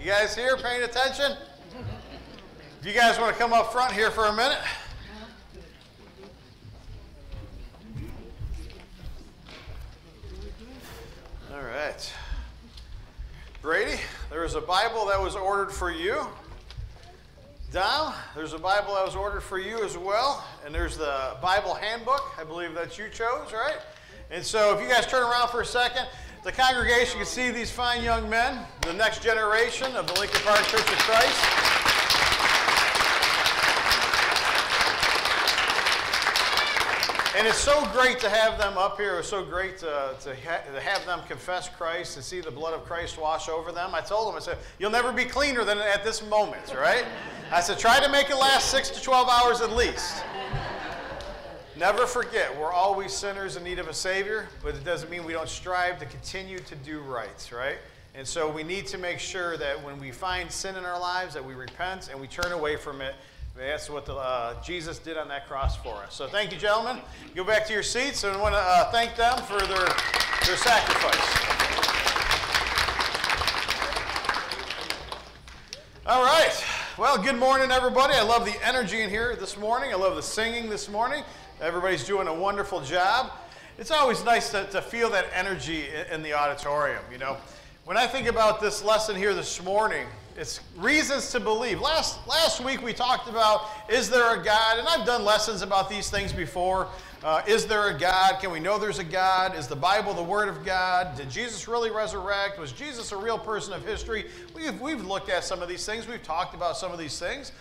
You guys here paying attention? If you guys want to come up front here for a minute. All right. Brady, there was a Bible that was ordered for you. Dom, there's a Bible that was ordered for you as well. And there's the Bible handbook, I believe that you chose, right? And so if you guys turn around for a second, the congregation can see these fine young men, the next generation of the Lincoln Park Church of Christ. And it's so great to have them up here. It's so great to, to, ha- to, have them confess Christ and see the blood of Christ wash over them. I told them, I said, you'll never be cleaner than at this moment, right? I said, try to make it last six to 12 hours at least. Never forget, we're always sinners in need of a Savior, but it doesn't mean we don't strive to continue to do right, right? And so we need to make sure that when we find sin in our lives, that we repent and we turn away from it that's what the, uh, Jesus did on that cross for us. So thank you, gentlemen. Go back to your seats, and I want to uh, thank them for their, their sacrifice. All right. Well, good morning, everybody. I love the energy in here this morning. I love the singing this morning. Everybody's doing a wonderful job. It's always nice to, to feel that energy in, the auditorium, you know. When I think about this lesson here this morning, it's reasons to believe. Last, last week we talked about is there a God? And I've done lessons about these things before. Uh, is there a God? Can we know there's a God? Is the Bible the Word of God? Did Jesus really resurrect? Was Jesus a real person of history? We've, we've looked at some of these things. We've talked about some of these things.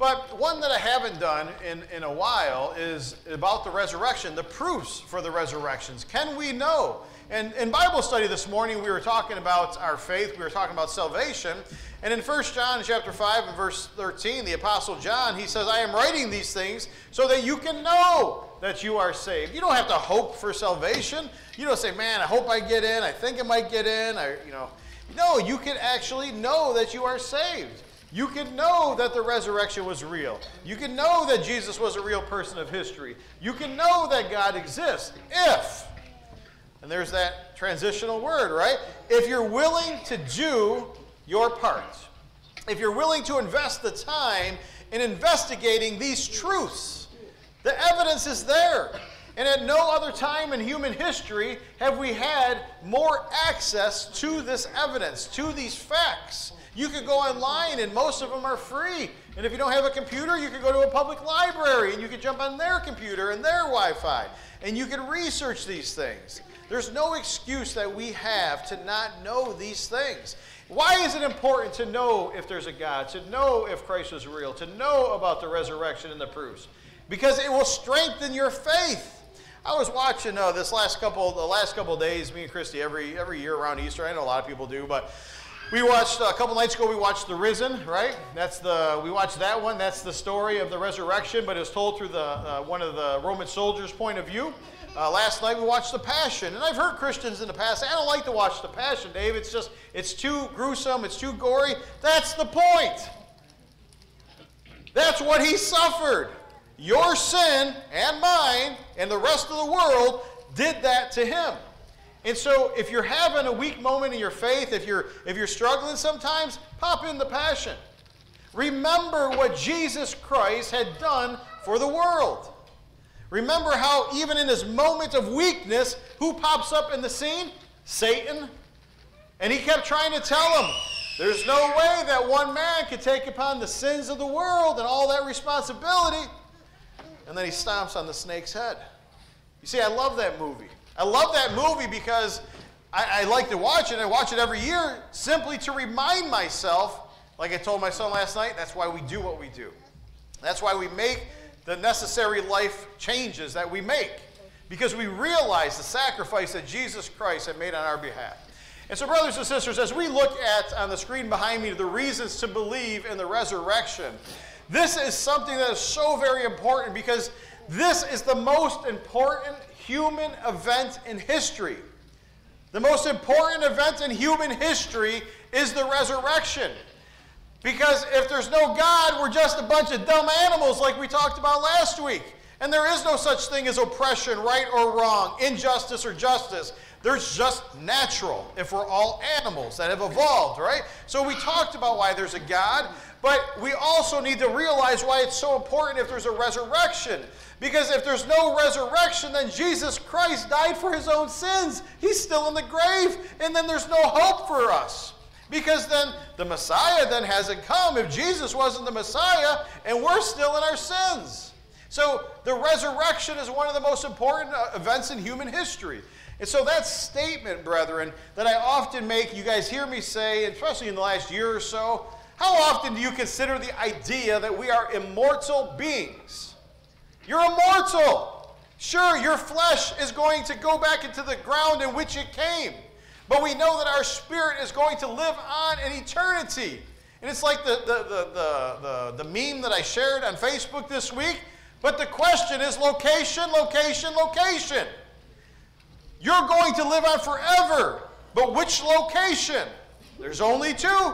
But one that I haven't done in, in a while is about the resurrection, the proofs for the resurrections. Can we know? And in Bible study this morning, we were talking about our faith, we were talking about salvation. And in 1 John chapter 5 and verse 13, the apostle John, he says, I am writing these things so that you can know that you are saved. You don't have to hope for salvation. You don't say, man, I hope I get in. I think I might get in. I, you know. No, you can actually know that you are saved. You can know that the resurrection was real. You can know that Jesus was a real person of history. You can know that God exists if, and there's that transitional word, right? If you're willing to do your part. If you're willing to invest the time in investigating these truths, the evidence is there. And at no other time in human history have we had more access to this evidence, to these facts. You could go online, and most of them are free. And if you don't have a computer, you could go to a public library and you could jump on their computer and their Wi Fi, and you could research these things. There's no excuse that we have to not know these things. Why is it important to know if there's a God, to know if Christ was real, to know about the resurrection and the proofs? Because it will strengthen your faith. I was watching uh, this last couple, the last couple days. Me and Christy every every year around Easter. I know a lot of people do, but we watched a couple nights ago. We watched The Risen, right? That's the we watched that one. That's the story of the resurrection, but it's told through the uh, one of the Roman soldiers' point of view. Uh, last night we watched The Passion, and I've heard Christians in the past, I don't like to watch The Passion, Dave. It's just, it's too gruesome, it's too gory. That's the point. That's what he suffered. Your sin and mine and the rest of the world did that to him. And so if you're having a weak moment in your faith, if you're if you're struggling sometimes, pop in the passion. Remember what Jesus Christ had done for the world. Remember how, even in his moment of weakness, who pops up in the scene? Satan. And he kept trying to tell him, there's no way that one man could take upon the sins of the world and all that responsibility. And then he stomps on the snake's head. You see, I love that movie. I love that movie because I, I like to watch it. I watch it every year simply to remind myself, like I told my son last night, that's why we do what we do. That's why we make the necessary life changes that we make because we realize the sacrifice that Jesus Christ had made on our behalf. And so, brothers and sisters, as we look at on the screen behind me the reasons to believe in the resurrection, this is something that is so very important because this is the most important human event in history. The most important event in human history is the resurrection. Because if there's no God, we're just a bunch of dumb animals like we talked about last week. And there is no such thing as oppression, right or wrong, injustice or justice. There's just natural, if we're all animals that have evolved, right? So we talked about why there's a God, but we also need to realize why it's so important if there's a resurrection. Because if there's no resurrection, then Jesus Christ died for his own sins. He's still in the grave, and then there's no hope for us. Because then the Messiah then hasn't come if Jesus wasn't the Messiah, and we're still in our sins. So the resurrection is one of the most important uh, events in human history. And so that statement, brethren, that I often make, you guys hear me say, especially in the last year or so, how often do you consider the idea that we are immortal beings? You're immortal. Sure, your flesh is going to go back into the ground in which it came. But we know that our spirit is going to live on in eternity. And it's like the, the, the, the, the, the meme that I shared on Facebook this week. But the question is location, location, location. You're going to live on forever. But which location? There's only two.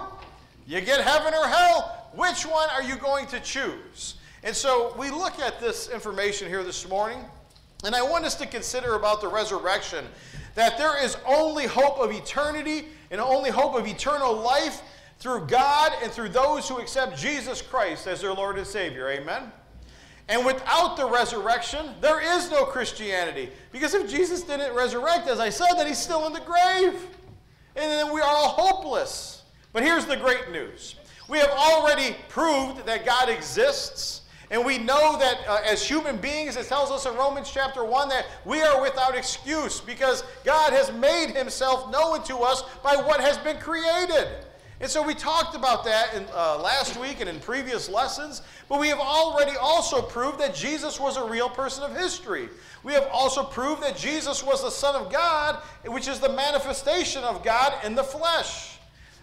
You get heaven or hell. Which one are you going to choose? And so we look at this information here this morning, and I want us to consider about the resurrection that there is only hope of eternity and only hope of eternal life through God and through those who accept Jesus Christ as their Lord and Savior. Amen? And without the resurrection, there is no Christianity. Because if Jesus didn't resurrect, as I said, then he's still in the grave. And then we are all hopeless. But here's the great news we have already proved that God exists. And we know that uh, as human beings, it tells us in Romans chapter 1 that we are without excuse because God has made himself known to us by what has been created. And so we talked about that in, uh, last week and in previous lessons, but we have already also proved that Jesus was a real person of history. We have also proved that Jesus was the Son of God, which is the manifestation of God in the flesh.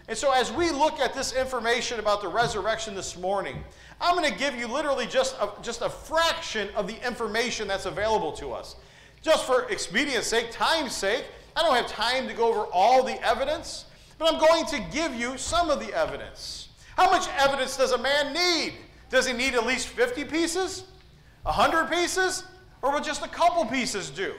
And so as we look at this information about the resurrection this morning, I'm going to give you literally just a, just a fraction of the information that's available to us. Just for expedience sake, time's sake, I don't have time to go over all the evidence. But I'm going to give you some of the evidence. How much evidence does a man need? Does he need at least 50 pieces? 100 pieces? Or will just a couple pieces do?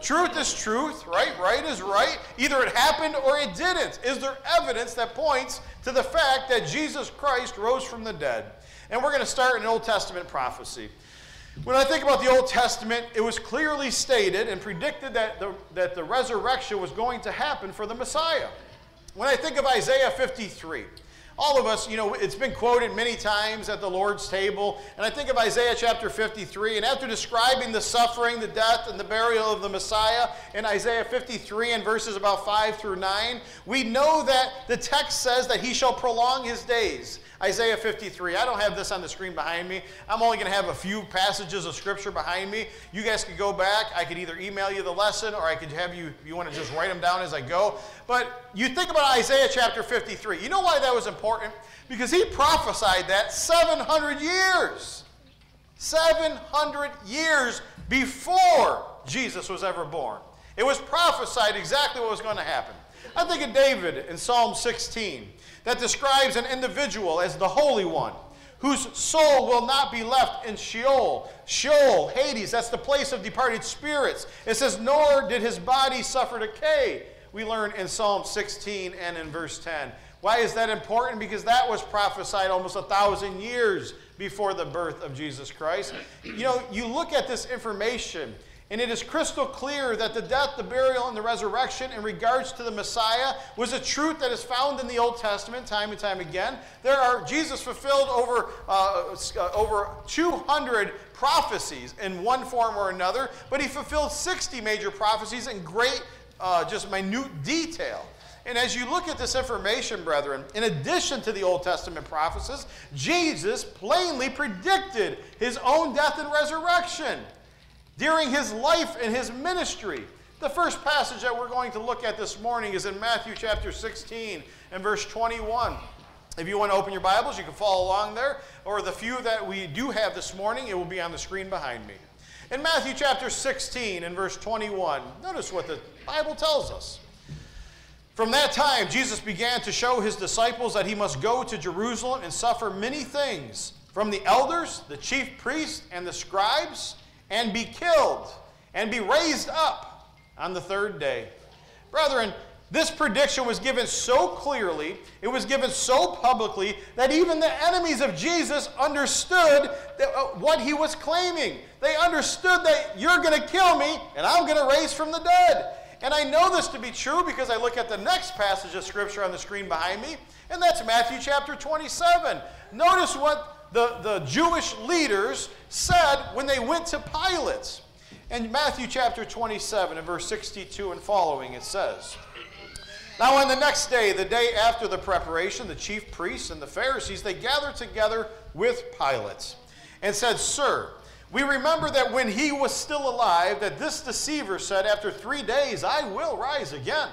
Truth is truth, right? Right is right. Either it happened or it didn't. Is there evidence that points to the fact that Jesus Christ rose from the dead? And we're going to start an Old Testament prophecy. When I think about the Old Testament, it was clearly stated and predicted that the, that the resurrection was going to happen for the Messiah. When I think of Isaiah 53, all of us, you know, it's been quoted many times at the Lord's table. And I think of Isaiah chapter 53. And after describing the suffering, the death, and the burial of the Messiah in Isaiah 53 and verses about 5 through 9, we know that the text says that he shall prolong his days. Isaiah 53. I don't have this on the screen behind me. I'm only going to have a few passages of scripture behind me. You guys could go back. I could either email you the lesson or I could have you, you want to just write them down as I go. But you think about Isaiah chapter 53. You know why that was important? Because he prophesied that 700 years. 700 years before Jesus was ever born. It was prophesied exactly what was going to happen. I think of David in Psalm 16 that describes an individual as the Holy One, whose soul will not be left in Sheol. Sheol, Hades, that's the place of departed spirits. It says, nor did his body suffer decay. We learn in Psalm 16 and in verse 10. Why is that important? Because that was prophesied almost a thousand years before the birth of Jesus Christ. You know, you look at this information and it is crystal clear that the death, the burial, and the resurrection in regards to the Messiah was a truth that is found in the Old Testament time and time again. There are, Jesus fulfilled over, uh, over 200 prophecies in one form or another, but he fulfilled 60 major prophecies in great, uh, just minute detail. And as you look at this information, brethren, in addition to the Old Testament prophecies, Jesus plainly predicted his own death and resurrection during his life and his ministry. The first passage that we're going to look at this morning is in Matthew chapter 16 and verse 21. If you want to open your Bibles, you can follow along there, or the few that we do have this morning, it will be on the screen behind me. In Matthew chapter 16 and verse 21, notice what the Bible tells us. From that time, Jesus began to show his disciples that he must go to Jerusalem and suffer many things from the elders, the chief priests, and the scribes and be killed and be raised up on the third day. Brethren, this prediction was given so clearly, it was given so publicly, that even the enemies of Jesus understood that, uh, what he was claiming. They understood that you're going to kill me and I'm going to raise from the dead. And I know this to be true because I look at the next passage of Scripture on the screen behind me, and that's Matthew chapter 27. Notice what the, the Jewish leaders said when they went to Pilate. In Matthew chapter 27 and verse 62 and following, it says, Now on the next day, the day after the preparation, the chief priests and the Pharisees, they gathered together with Pilate and said, Sir, we remember that when he was still alive, that this deceiver said, After three days I will rise again.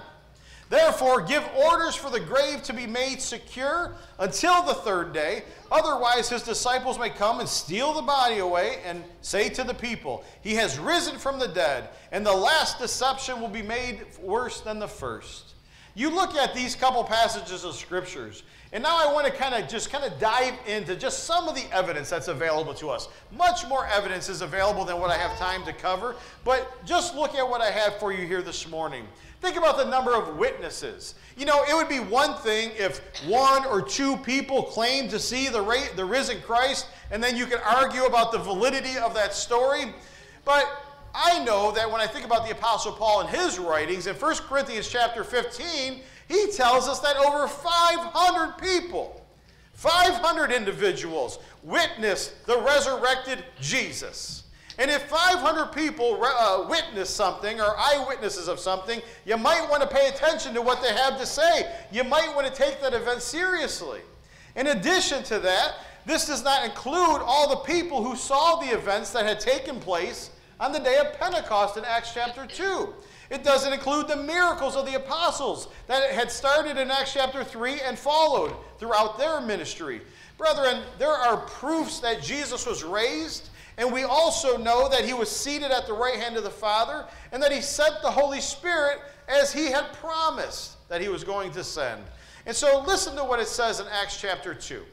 Therefore, give orders for the grave to be made secure until the third day. Otherwise, his disciples may come and steal the body away and say to the people, He has risen from the dead, and the last deception will be made worse than the first. You look at these couple passages of scriptures, and now I want to kind of just kind of dive into just some of the evidence that's available to us. Much more evidence is available than what I have time to cover, but just look at what I have for you here this morning. Think about the number of witnesses. You know, it would be one thing if one or two people claimed to see the, ra- the risen Christ, and then you could argue about the validity of that story. But I know that when I think about the Apostle Paul and his writings, in 1 Corinthians chapter 15, he tells us that over 500 people, 500 individuals, witnessed the resurrected Jesus. And if 500 people uh, witness something or eyewitnesses of something, you might want to pay attention to what they have to say. You might want to take that event seriously. In addition to that, this does not include all the people who saw the events that had taken place on the day of Pentecost in Acts chapter 2. It doesn't include the miracles of the apostles that had started in Acts chapter 3 and followed throughout their ministry. Brethren, there are proofs that Jesus was raised, and we also know that he was seated at the right hand of the Father, and that he sent the Holy Spirit as he had promised that he was going to send. And so listen to what it says in Acts chapter 2.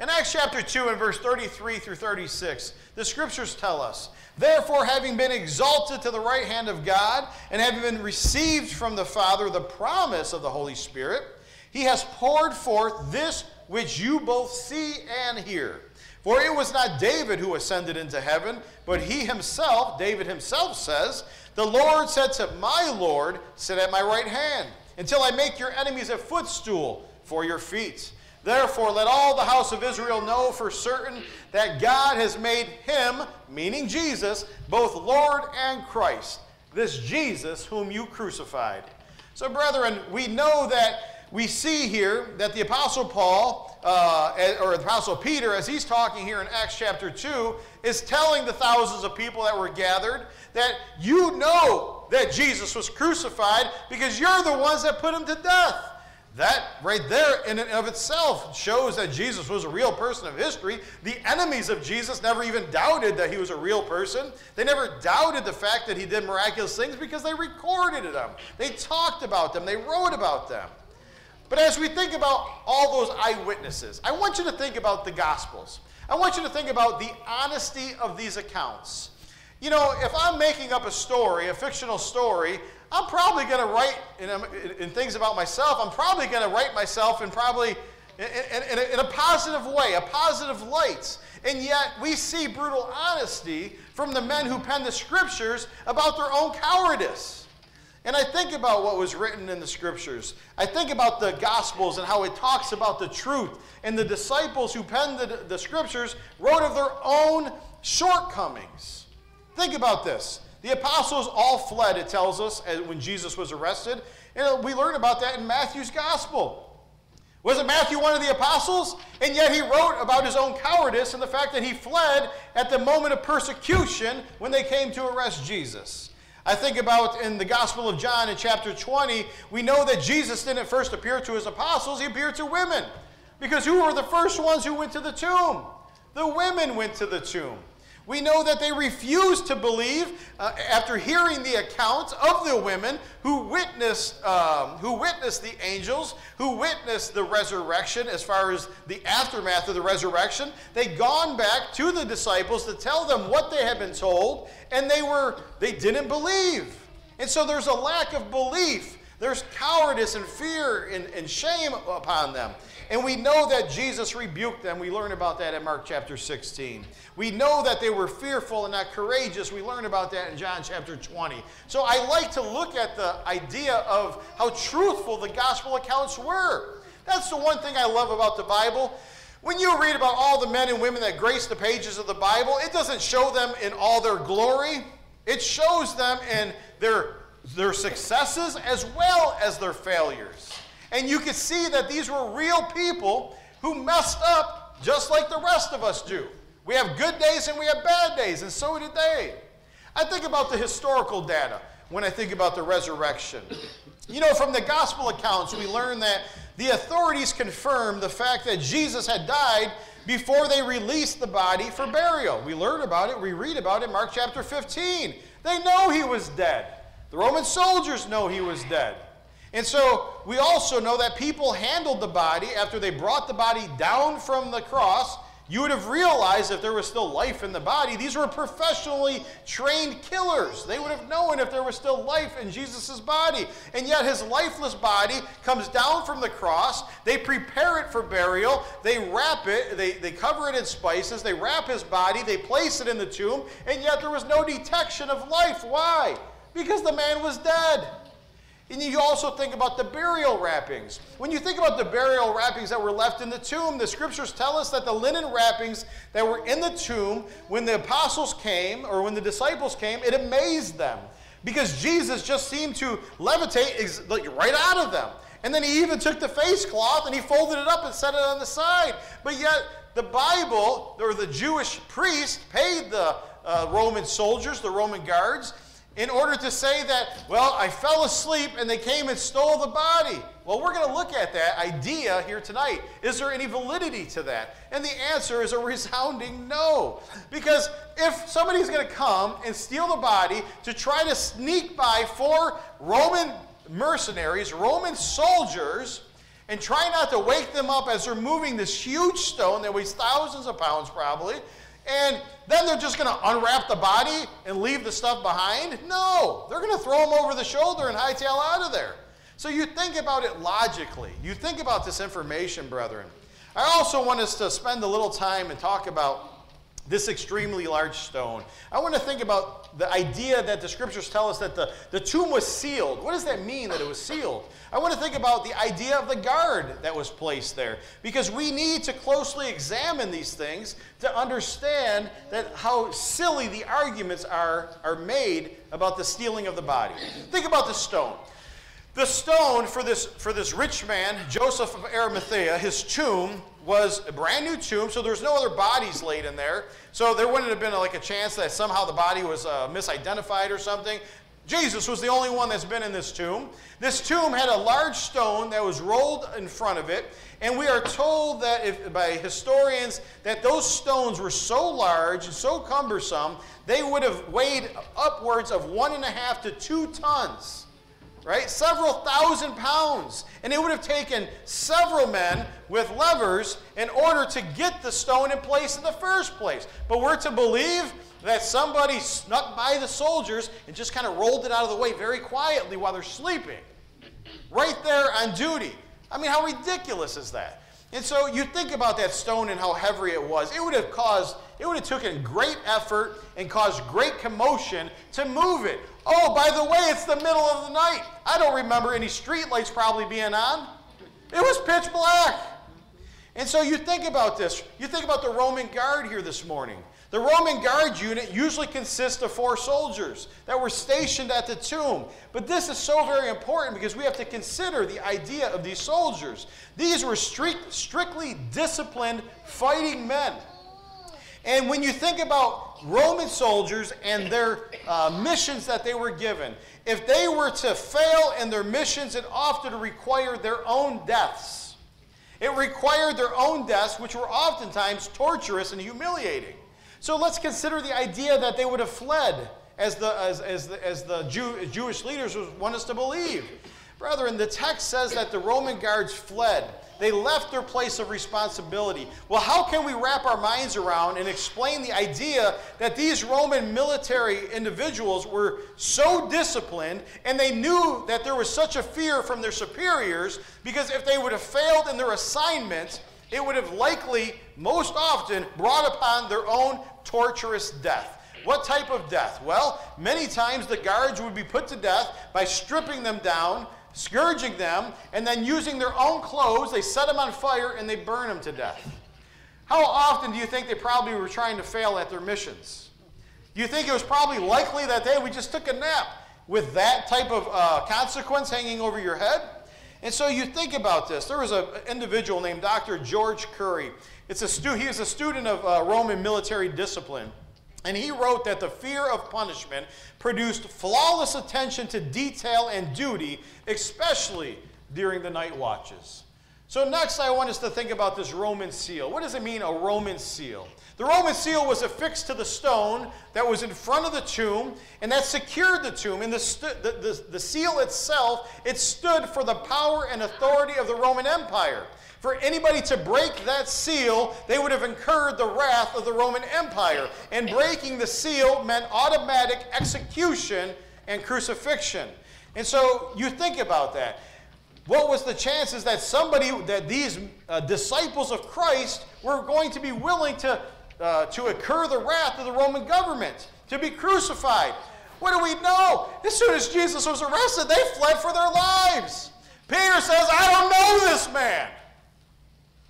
In Acts chapter 2 and verse 33 through 36, the scriptures tell us Therefore, having been exalted to the right hand of God, and having been received from the Father the promise of the Holy Spirit, he has poured forth this which you both see and hear. For it was not David who ascended into heaven, but he himself, David himself says, The Lord said to my Lord, Sit at my right hand, until I make your enemies a footstool for your feet. Therefore, let all the house of Israel know for certain that God has made him, meaning Jesus, both Lord and Christ, this Jesus whom you crucified. So, brethren, we know that we see here that the Apostle Paul, uh, or the Apostle Peter, as he's talking here in Acts chapter 2, is telling the thousands of people that were gathered that you know that Jesus was crucified because you're the ones that put him to death. That right there in and of itself shows that Jesus was a real person of history. The enemies of Jesus never even doubted that he was a real person. They never doubted the fact that he did miraculous things because they recorded them. They talked about them. They wrote about them. But as we think about all those eyewitnesses, I want you to think about the Gospels. I want you to think about the honesty of these accounts. You know, if I'm making up a story, a fictional story, I'm probably going to write um, in, in, things about myself, I'm probably going to write myself in probably in, in, a, in a positive way, a positive light. And yet we see brutal honesty from the men who penned the scriptures about their own cowardice. And I think about what was written in the scriptures. I think about the gospels and how it talks about the truth. And the disciples who penned the, the scriptures wrote of their own shortcomings. Think about this. The apostles all fled, it tells us, when Jesus was arrested. And we learn about that in Matthew's gospel. Wasn't Matthew one of the apostles? And yet he wrote about his own cowardice and the fact that he fled at the moment of persecution when they came to arrest Jesus. I think about in the Gospel of John in chapter 20, we know that Jesus didn't first appear to his apostles, he appeared to women. Because who were the first ones who went to the tomb? The women went to the tomb. We know that they refused to believe uh, after hearing the accounts of the women who witnessed, um, who witnessed the angels, who witnessed the resurrection as far as the aftermath of the resurrection. They'd gone back to the disciples to tell them what they had been told, and they, were, they didn't believe. And so there's a lack of belief. There's cowardice and fear and, and shame upon them. And we know that Jesus rebuked them. We learn about that in Mark chapter 16. We know that they were fearful and not courageous. We learn about that in John chapter 20. So I like to look at the idea of how truthful the gospel accounts were. That's the one thing I love about the Bible. When you read about all the men and women that grace the pages of the Bible, it doesn't show them in all their glory. It shows them in their, their successes as well as their failures. And you could see that these were real people who messed up just like the rest of us do. We have good days and we have bad days, and so did they. I think about the historical data when I think about the resurrection. You know, from the gospel accounts, we learn that the authorities confirmed the fact that Jesus had died before they released the body for burial. We learn about it, we read about it in Mark chapter 15. They know he was dead. The Roman soldiers know he was dead. And so we also know that people handled the body after they brought the body down from the cross. You would have realized if there was still life in the body, these were professionally trained killers. They would have known if there was still life in Jesus' body. And yet his lifeless body comes down from the cross. They prepare it for burial. They wrap it, they, they cover it in spices. They wrap his body. They place it in the tomb. And yet there was no detection of life. Why? Because the man was dead. And you also think about the burial wrappings. When you think about the burial wrappings that were left in the tomb, the scriptures tell us that the linen wrappings that were in the tomb, when the apostles came or when the disciples came, it amazed them. Because Jesus just seemed to levitate right out of them. And then he even took the face cloth and he folded it up and set it on the side. But yet, the Bible, or the Jewish priest, paid the uh, Roman soldiers, the Roman guards, in order to say that, well, I fell asleep and they came and stole the body. Well, we're going to look at that idea here tonight. Is there any validity to that? And the answer is a resounding no. Because if somebody's going to come and steal the body to try to sneak by four Roman mercenaries, Roman soldiers, and try not to wake them up as they're moving this huge stone that weighs thousands of pounds probably, and then they're just going to unwrap the body and leave the stuff behind? No, they're going to throw them over the shoulder and hightail out of there. So you think about it logically. You think about this information, brethren. I also want us to spend a little time and talk about this extremely large stone. I want to think about the idea that the scriptures tell us that the, the tomb was sealed. What does that mean that it was sealed? I want to think about the idea of the guard that was placed there because we need to closely examine these things to understand that how silly the arguments are, are made about the stealing of the body. Think about the stone. The stone for this, for this rich man, Joseph of Arimathea, his tomb was a brand new tomb, so there's no other bodies laid in there. So there wouldn't have been like a chance that somehow the body was uh, misidentified or something. Jesus was the only one that's been in this tomb. This tomb had a large stone that was rolled in front of it, and we are told that if, by historians that those stones were so large and so cumbersome, they would have weighed upwards of one and a half to two tons right? Several thousand pounds. And it would have taken several men with levers in order to get the stone in place in the first place. But we're to believe that somebody snuck by the soldiers and just kind of rolled it out of the way very quietly while they're sleeping. Right there on duty. I mean, how ridiculous is that? And so you think about that stone and how heavy it was. It would have caused, it would have taken great effort and caused great commotion to move it. Oh, by the way, it's the middle of the night. I don't remember any street lights probably being on. It was pitch black. And so you think about this. You think about the Roman guard here this morning. The Roman guard unit usually consists of four soldiers that were stationed at the tomb. But this is so very important because we have to consider the idea of these soldiers. These were strict, strictly disciplined fighting men. And when you think about Roman soldiers and their uh, missions that they were given, if they were to fail in their missions, it often required their own deaths. It required their own deaths, which were oftentimes torturous and humiliating. So let's consider the idea that they would have fled as the, as, as the, as the Jew, Jewish leaders want us to believe. Brethren, the text says that the Roman guards fled. They left their place of responsibility. Well, how can we wrap our minds around and explain the idea that these Roman military individuals were so disciplined and they knew that there was such a fear from their superiors because if they would have failed in their assignment, it would have likely, most often, brought upon their own torturous death. What type of death? Well, many times the guards would be put to death by stripping them down, scourging them, and then using their own clothes, they set them on fire and they burn them to death. How often do you think they probably were trying to fail at their missions? Do you think it was probably likely that they we just took a nap with that type of uh, consequence hanging over your head? And so you think about this. There was an individual named Dr. George Currie. It's a stu- he is a student of uh, Roman military discipline. And he wrote that the fear of punishment produced flawless attention to detail and duty, especially during the night watches. So, next, I want us to think about this Roman seal. What does it mean, a Roman seal? The Roman seal was affixed to the stone that was in front of the tomb, and that secured the tomb. And the, the, the, the seal itself, it stood for the power and authority of the Roman Empire. For anybody to break that seal, they would have incurred the wrath of the Roman Empire. And breaking the seal meant automatic execution and crucifixion. And so you think about that. What was the chances that somebody, that these uh, disciples of Christ were going to be willing to, uh, to incur the wrath of the Roman government, to be crucified? What do we know? As soon as Jesus was arrested, they fled for their lives. Peter says, I don't know this man.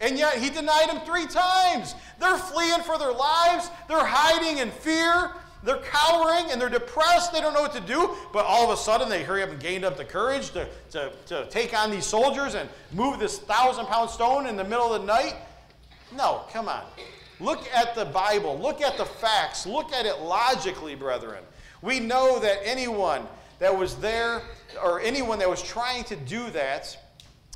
And yet he denied him three times. They're fleeing for their lives. They're hiding in fear. They're cowering and they're depressed. They don't know what to do. But all of a sudden, they hurry up and gained up the courage to, to, to take on these soldiers and move this thousand pound stone in the middle of the night. No, come on. Look at the Bible. Look at the facts. Look at it logically, brethren. We know that anyone that was there or anyone that was trying to do that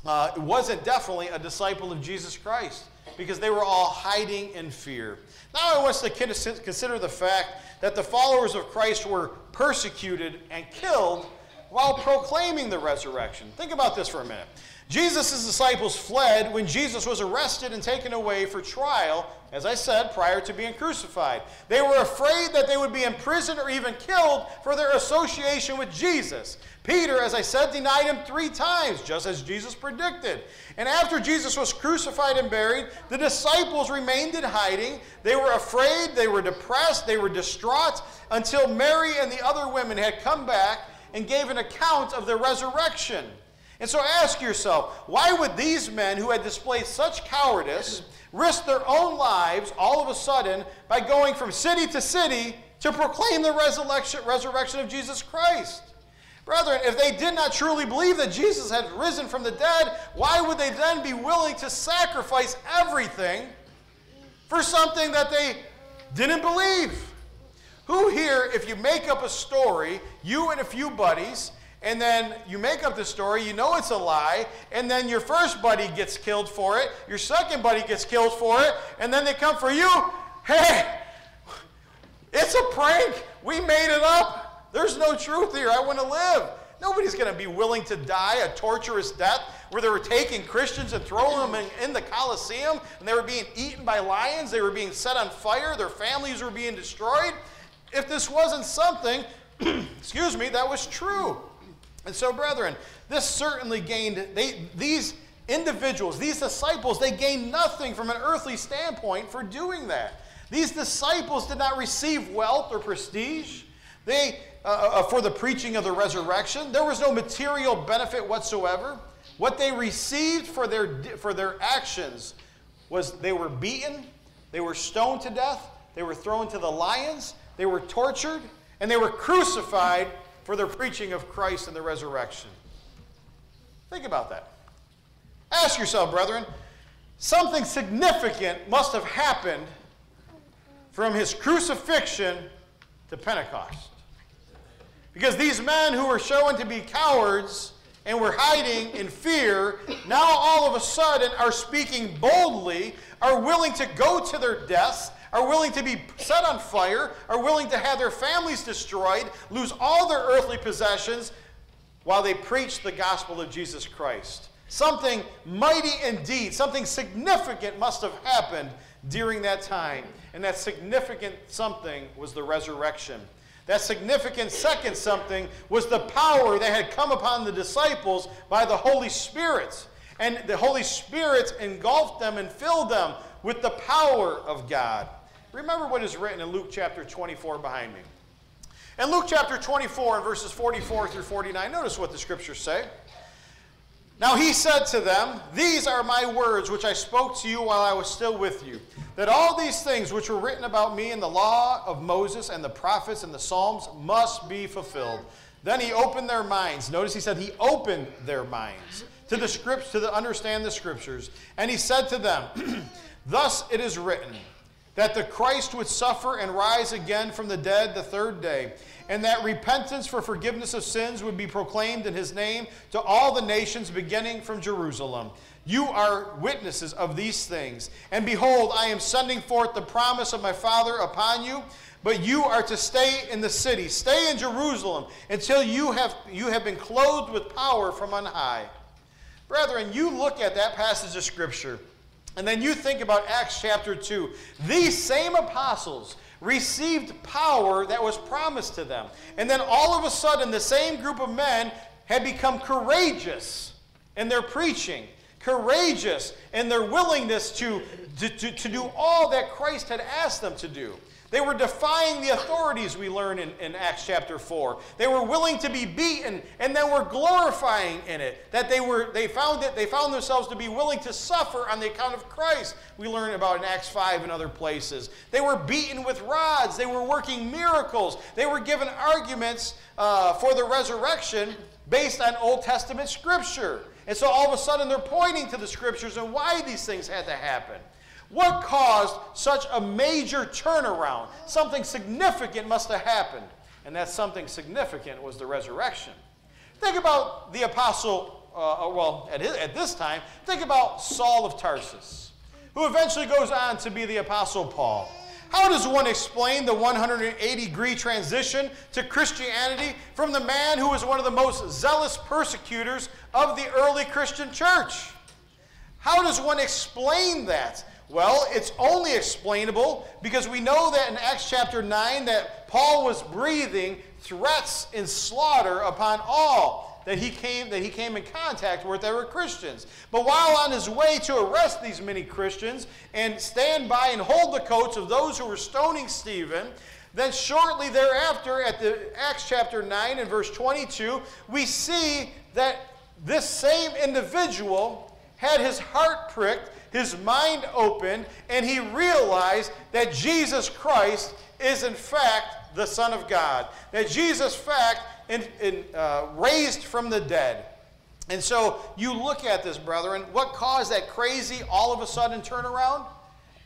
uh, wasn't definitely a disciple of Jesus Christ because they were all hiding in fear. Now I want us to consider the fact that the followers of Christ were persecuted and killed while proclaiming the resurrection. Think about this for a minute. Jesus' disciples fled when Jesus was arrested and taken away for trial, as I said, prior to being crucified. They were afraid that they would be imprisoned or even killed for their association with Jesus. Peter, as I said, denied him three times, just as Jesus predicted. And after Jesus was crucified and buried, the disciples remained in hiding. They were afraid, they were depressed, they were distraught until Mary and the other women had come back and gave an account of the resurrection. And so ask yourself, why would these men who had displayed such cowardice risk their own lives all of a sudden by going from city to city to proclaim the resurrection, resurrection of Jesus Christ? Brethren, if they did not truly believe that Jesus had risen from the dead, why would they then be willing to sacrifice everything for something that they didn't believe? Who here, if you make up a story, you and a few buddies, and then you make up the story, you know it's a lie, and then your first buddy gets killed for it, your second buddy gets killed for it, and then they come for you. Hey, it's a prank. We made it up. There's no truth here. I want to live. Nobody's going to be willing to die a torturous death where they were taking Christians and throwing them in, in, the Colosseum and they were being eaten by lions. They were being set on fire. Their families were being destroyed. If this wasn't something, excuse me, that was true. And so, brethren, this certainly gained, they, these individuals, these disciples, they gained nothing from an earthly standpoint for doing that. These disciples did not receive wealth or prestige. They, uh, uh, uh, for the preaching of the resurrection, there was no material benefit whatsoever. What they received for their, for their actions was they were beaten, they were stoned to death, they were thrown to the lions, they were tortured, and they were crucified for their preaching of Christ and the resurrection. Think about that. Ask yourself, brethren, something significant must have happened from his crucifixion to Pentecost. Because these men who were shown to be cowards and were hiding in fear, now all of a sudden are speaking boldly, are willing to go to their deaths, are willing to be set on fire, are willing to have their families destroyed, lose all their earthly possessions while they preach the gospel of Jesus Christ. Something mighty indeed, something significant must have happened during that time. And that significant something was the resurrection. That significant second something was the power that had come upon the disciples by the Holy Spirit. And the Holy Spirit engulfed them and filled them with the power of God. Remember what is written in Luke chapter 24 behind me. In Luke chapter 24 and verses 44 through 49, notice what the scriptures say. Now he said to them, These are my words which I spoke to you while I was still with you, that all these things which were written about me in the law of Moses and the prophets and the Psalms must be fulfilled. Then he opened their minds. Notice he said he opened their minds to the scripts to the, understand the scriptures. And he said to them, Thus it is written that the Christ would suffer and rise again from the dead the third day and that repentance for forgiveness of sins would be proclaimed in his name to all the nations beginning from Jerusalem. You are witnesses of these things. And behold, I am sending forth the promise of my Father upon you, but you are to stay in the city. Stay in Jerusalem until you have, you have been clothed with power from on high. Brethren, you look at that passage of Scripture, and then you think about Acts chapter 2. These same apostles received power that was promised to them. And then all of a sudden, the same group of men had become courageous in their preaching, courageous in their willingness to, to, to, to do all that Christ had asked them to do. They were defying the authorities we learn in, in Acts chapter 4. They were willing to be beaten and then were glorifying in it. That they were they found it, they found themselves to be willing to suffer on the account of Christ. We learn about in Acts 5 and other places. They were beaten with rods, they were working miracles, they were given arguments uh, for the resurrection based on Old Testament scripture. And so all of a sudden they're pointing to the scriptures and why these things had to happen. What caused such a major turnaround? Something significant must have happened. And that something significant was the resurrection. Think about the apostle, uh, uh, well, at, his, at this time, think about Saul of Tarsus, who eventually goes on to be the apostle Paul. How does one explain the 180 degree transition to Christianity from the man who was one of the most zealous persecutors of the early Christian church? How does one explain that? Well, it's only explainable because we know that in Acts chapter 9 that Paul was breathing threats and slaughter upon all that he came that he came in contact with that were Christians. But while on his way to arrest these many Christians and stand by and hold the coats of those who were stoning Stephen, then shortly thereafter at the Acts chapter 9 and verse 22, we see that this same individual had his heart pricked his mind opened, and he realized that Jesus Christ is in fact the Son of God. That Jesus, fact, in, in, uh, raised from the dead. And so you look at this, brethren. What caused that crazy, all of a sudden turnaround?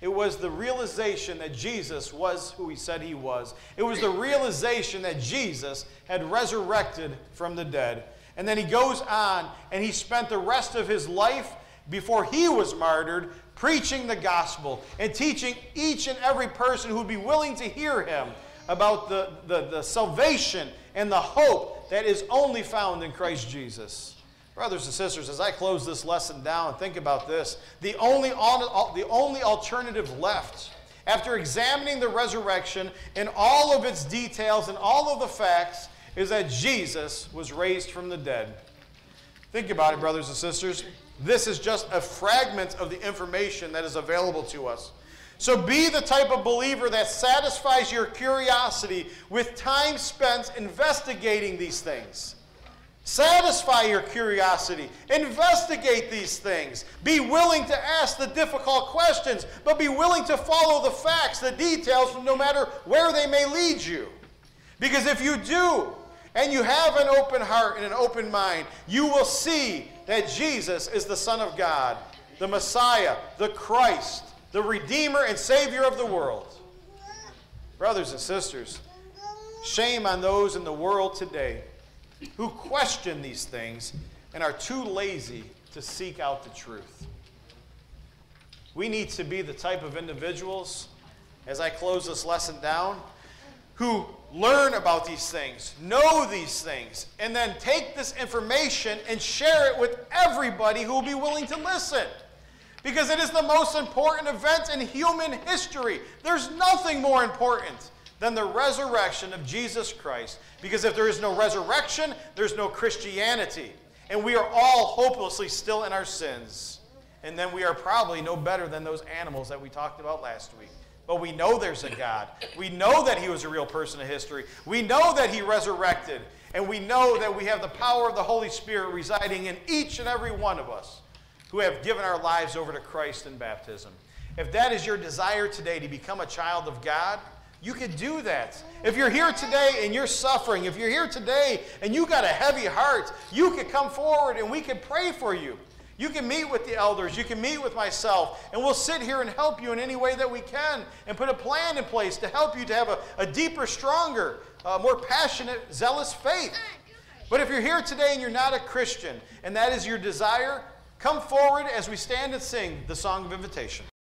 It was the realization that Jesus was who he said he was. It was the realization that Jesus had resurrected from the dead. And then he goes on and he spent the rest of his life before he was martyred, preaching the gospel and teaching each and every person who would be willing to hear him about the, the, the salvation and the hope that is only found in Christ Jesus. Brothers and sisters, as I close this lesson down, think about this. The only, the only alternative left after examining the resurrection in all of its details and all of the facts is that Jesus was raised from the dead. Think about it, brothers and sisters. This is just a fragment of the information that is available to us. So be the type of believer that satisfies your curiosity with time spent investigating these things. Satisfy your curiosity. Investigate these things. Be willing to ask the difficult questions, but be willing to follow the facts, the details, no matter where they may lead you. Because if you do, and you have an open heart and an open mind, you will see that Jesus is the Son of God, the Messiah, the Christ, the Redeemer and Savior of the world. Brothers and sisters, shame on those in the world today who question these things and are too lazy to seek out the truth. We need to be the type of individuals, as I close this lesson down, who learn about these things, know these things, and then take this information and share it with everybody who will be willing to listen. Because it is the most important event in human history. There's nothing more important than the resurrection of Jesus Christ. Because if there is no resurrection, there's no Christianity. And we are all hopelessly still in our sins. And then we are probably no better than those animals that we talked about last week. But we know there's a God. We know that He was a real person in history. We know that He resurrected. And we know that we have the power of the Holy Spirit residing in each and every one of us who have given our lives over to Christ in baptism. If that is your desire today to become a child of God, you can do that. If you're here today and you're suffering, if you're here today and you got a heavy heart, you can come forward and we can pray for you. You can meet with the elders, you can meet with myself, and we'll sit here and help you in any way that we can and put a plan in place to help you to have a, a deeper, stronger, uh, more passionate, zealous faith. But if you're here today and you're not a Christian and that is your desire, come forward as we stand and sing the song of invitation.